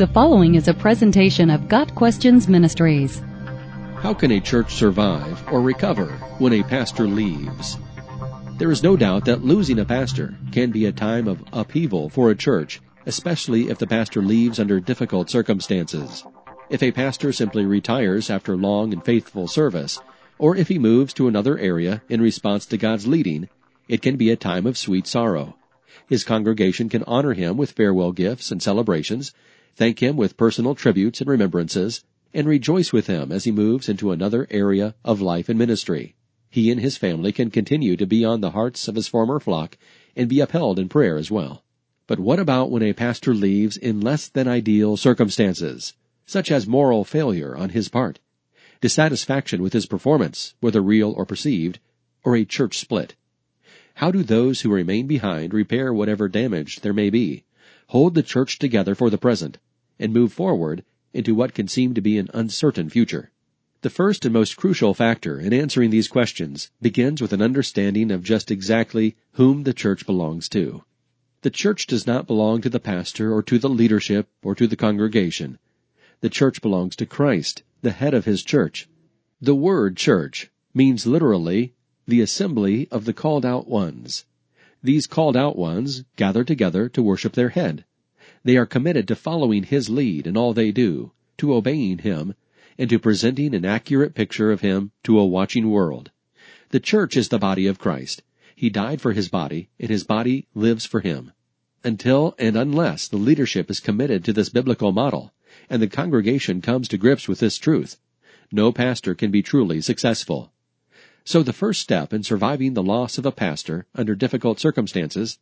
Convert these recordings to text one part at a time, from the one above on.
The following is a presentation of Got Questions Ministries. How can a church survive or recover when a pastor leaves? There is no doubt that losing a pastor can be a time of upheaval for a church, especially if the pastor leaves under difficult circumstances. If a pastor simply retires after long and faithful service, or if he moves to another area in response to God's leading, it can be a time of sweet sorrow. His congregation can honor him with farewell gifts and celebrations, thank him with personal tributes and remembrances, and rejoice with him as he moves into another area of life and ministry. He and his family can continue to be on the hearts of his former flock and be upheld in prayer as well. But what about when a pastor leaves in less than ideal circumstances, such as moral failure on his part, dissatisfaction with his performance, whether real or perceived, or a church split? How do those who remain behind repair whatever damage there may be, hold the church together for the present, and move forward into what can seem to be an uncertain future? The first and most crucial factor in answering these questions begins with an understanding of just exactly whom the church belongs to. The church does not belong to the pastor or to the leadership or to the congregation. The church belongs to Christ, the head of his church. The word church means literally the assembly of the called out ones. These called out ones gather together to worship their head. They are committed to following his lead in all they do, to obeying him, and to presenting an accurate picture of him to a watching world. The church is the body of Christ. He died for his body, and his body lives for him. Until and unless the leadership is committed to this biblical model, and the congregation comes to grips with this truth, no pastor can be truly successful. So the first step in surviving the loss of a pastor under difficult circumstances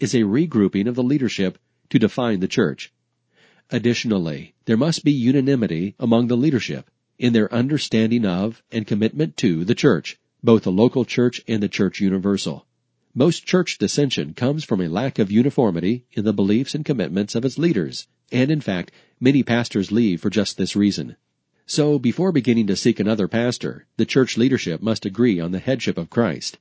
is a regrouping of the leadership to define the church. Additionally, there must be unanimity among the leadership in their understanding of and commitment to the church, both the local church and the church universal. Most church dissension comes from a lack of uniformity in the beliefs and commitments of its leaders, and in fact, many pastors leave for just this reason. So, before beginning to seek another pastor, the church leadership must agree on the headship of Christ.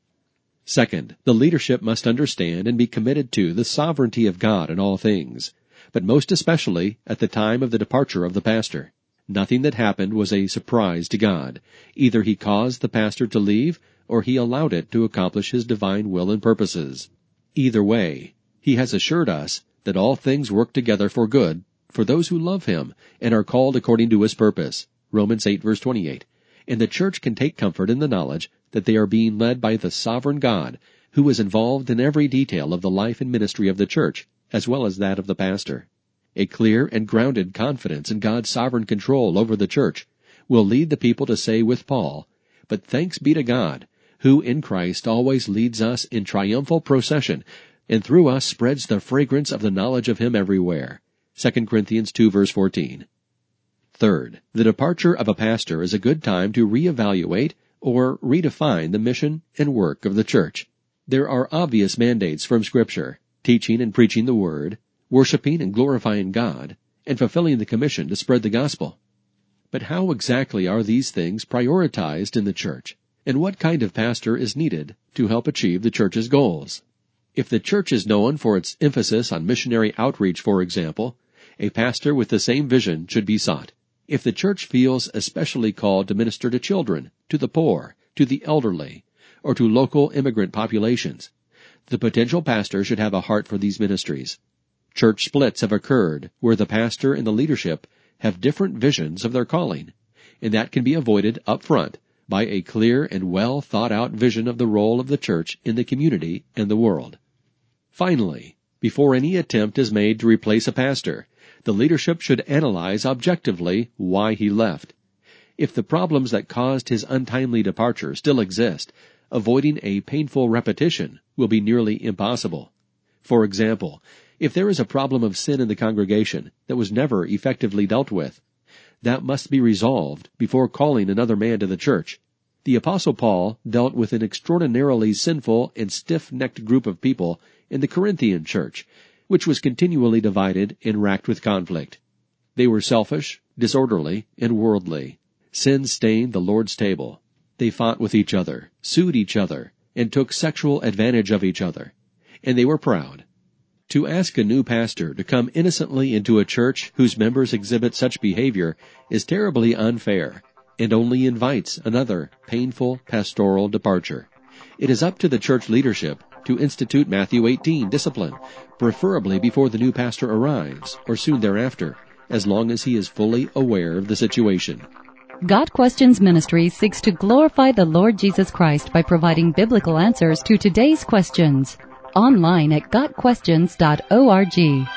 Second, the leadership must understand and be committed to the sovereignty of God in all things, but most especially at the time of the departure of the pastor. Nothing that happened was a surprise to God. Either he caused the pastor to leave, or he allowed it to accomplish his divine will and purposes. Either way, he has assured us that all things work together for good for those who love him and are called according to his purpose. Romans 8 verse 28. And the church can take comfort in the knowledge that they are being led by the sovereign God who is involved in every detail of the life and ministry of the church, as well as that of the pastor. A clear and grounded confidence in God's sovereign control over the church will lead the people to say with Paul, But thanks be to God, who in Christ always leads us in triumphal procession, and through us spreads the fragrance of the knowledge of Him everywhere. 2 Corinthians 2 verse 14. Third, the departure of a pastor is a good time to reevaluate or redefine the mission and work of the church. There are obvious mandates from Scripture, teaching and preaching the Word, worshiping and glorifying God, and fulfilling the commission to spread the gospel. But how exactly are these things prioritized in the church? And what kind of pastor is needed to help achieve the church's goals? If the church is known for its emphasis on missionary outreach, for example, a pastor with the same vision should be sought. If the church feels especially called to minister to children, to the poor, to the elderly, or to local immigrant populations, the potential pastor should have a heart for these ministries. Church splits have occurred where the pastor and the leadership have different visions of their calling, and that can be avoided up front by a clear and well thought out vision of the role of the church in the community and the world. Finally, before any attempt is made to replace a pastor, the leadership should analyze objectively why he left. If the problems that caused his untimely departure still exist, avoiding a painful repetition will be nearly impossible. For example, if there is a problem of sin in the congregation that was never effectively dealt with, that must be resolved before calling another man to the church. The apostle Paul dealt with an extraordinarily sinful and stiff-necked group of people in the Corinthian church which was continually divided and racked with conflict. They were selfish, disorderly, and worldly. Sin stained the Lord's table. They fought with each other, sued each other, and took sexual advantage of each other. And they were proud. To ask a new pastor to come innocently into a church whose members exhibit such behavior is terribly unfair and only invites another painful pastoral departure. It is up to the church leadership to institute Matthew 18 discipline, preferably before the new pastor arrives or soon thereafter, as long as he is fully aware of the situation. Got Questions Ministry seeks to glorify the Lord Jesus Christ by providing biblical answers to today's questions. Online at GotQuestions.org.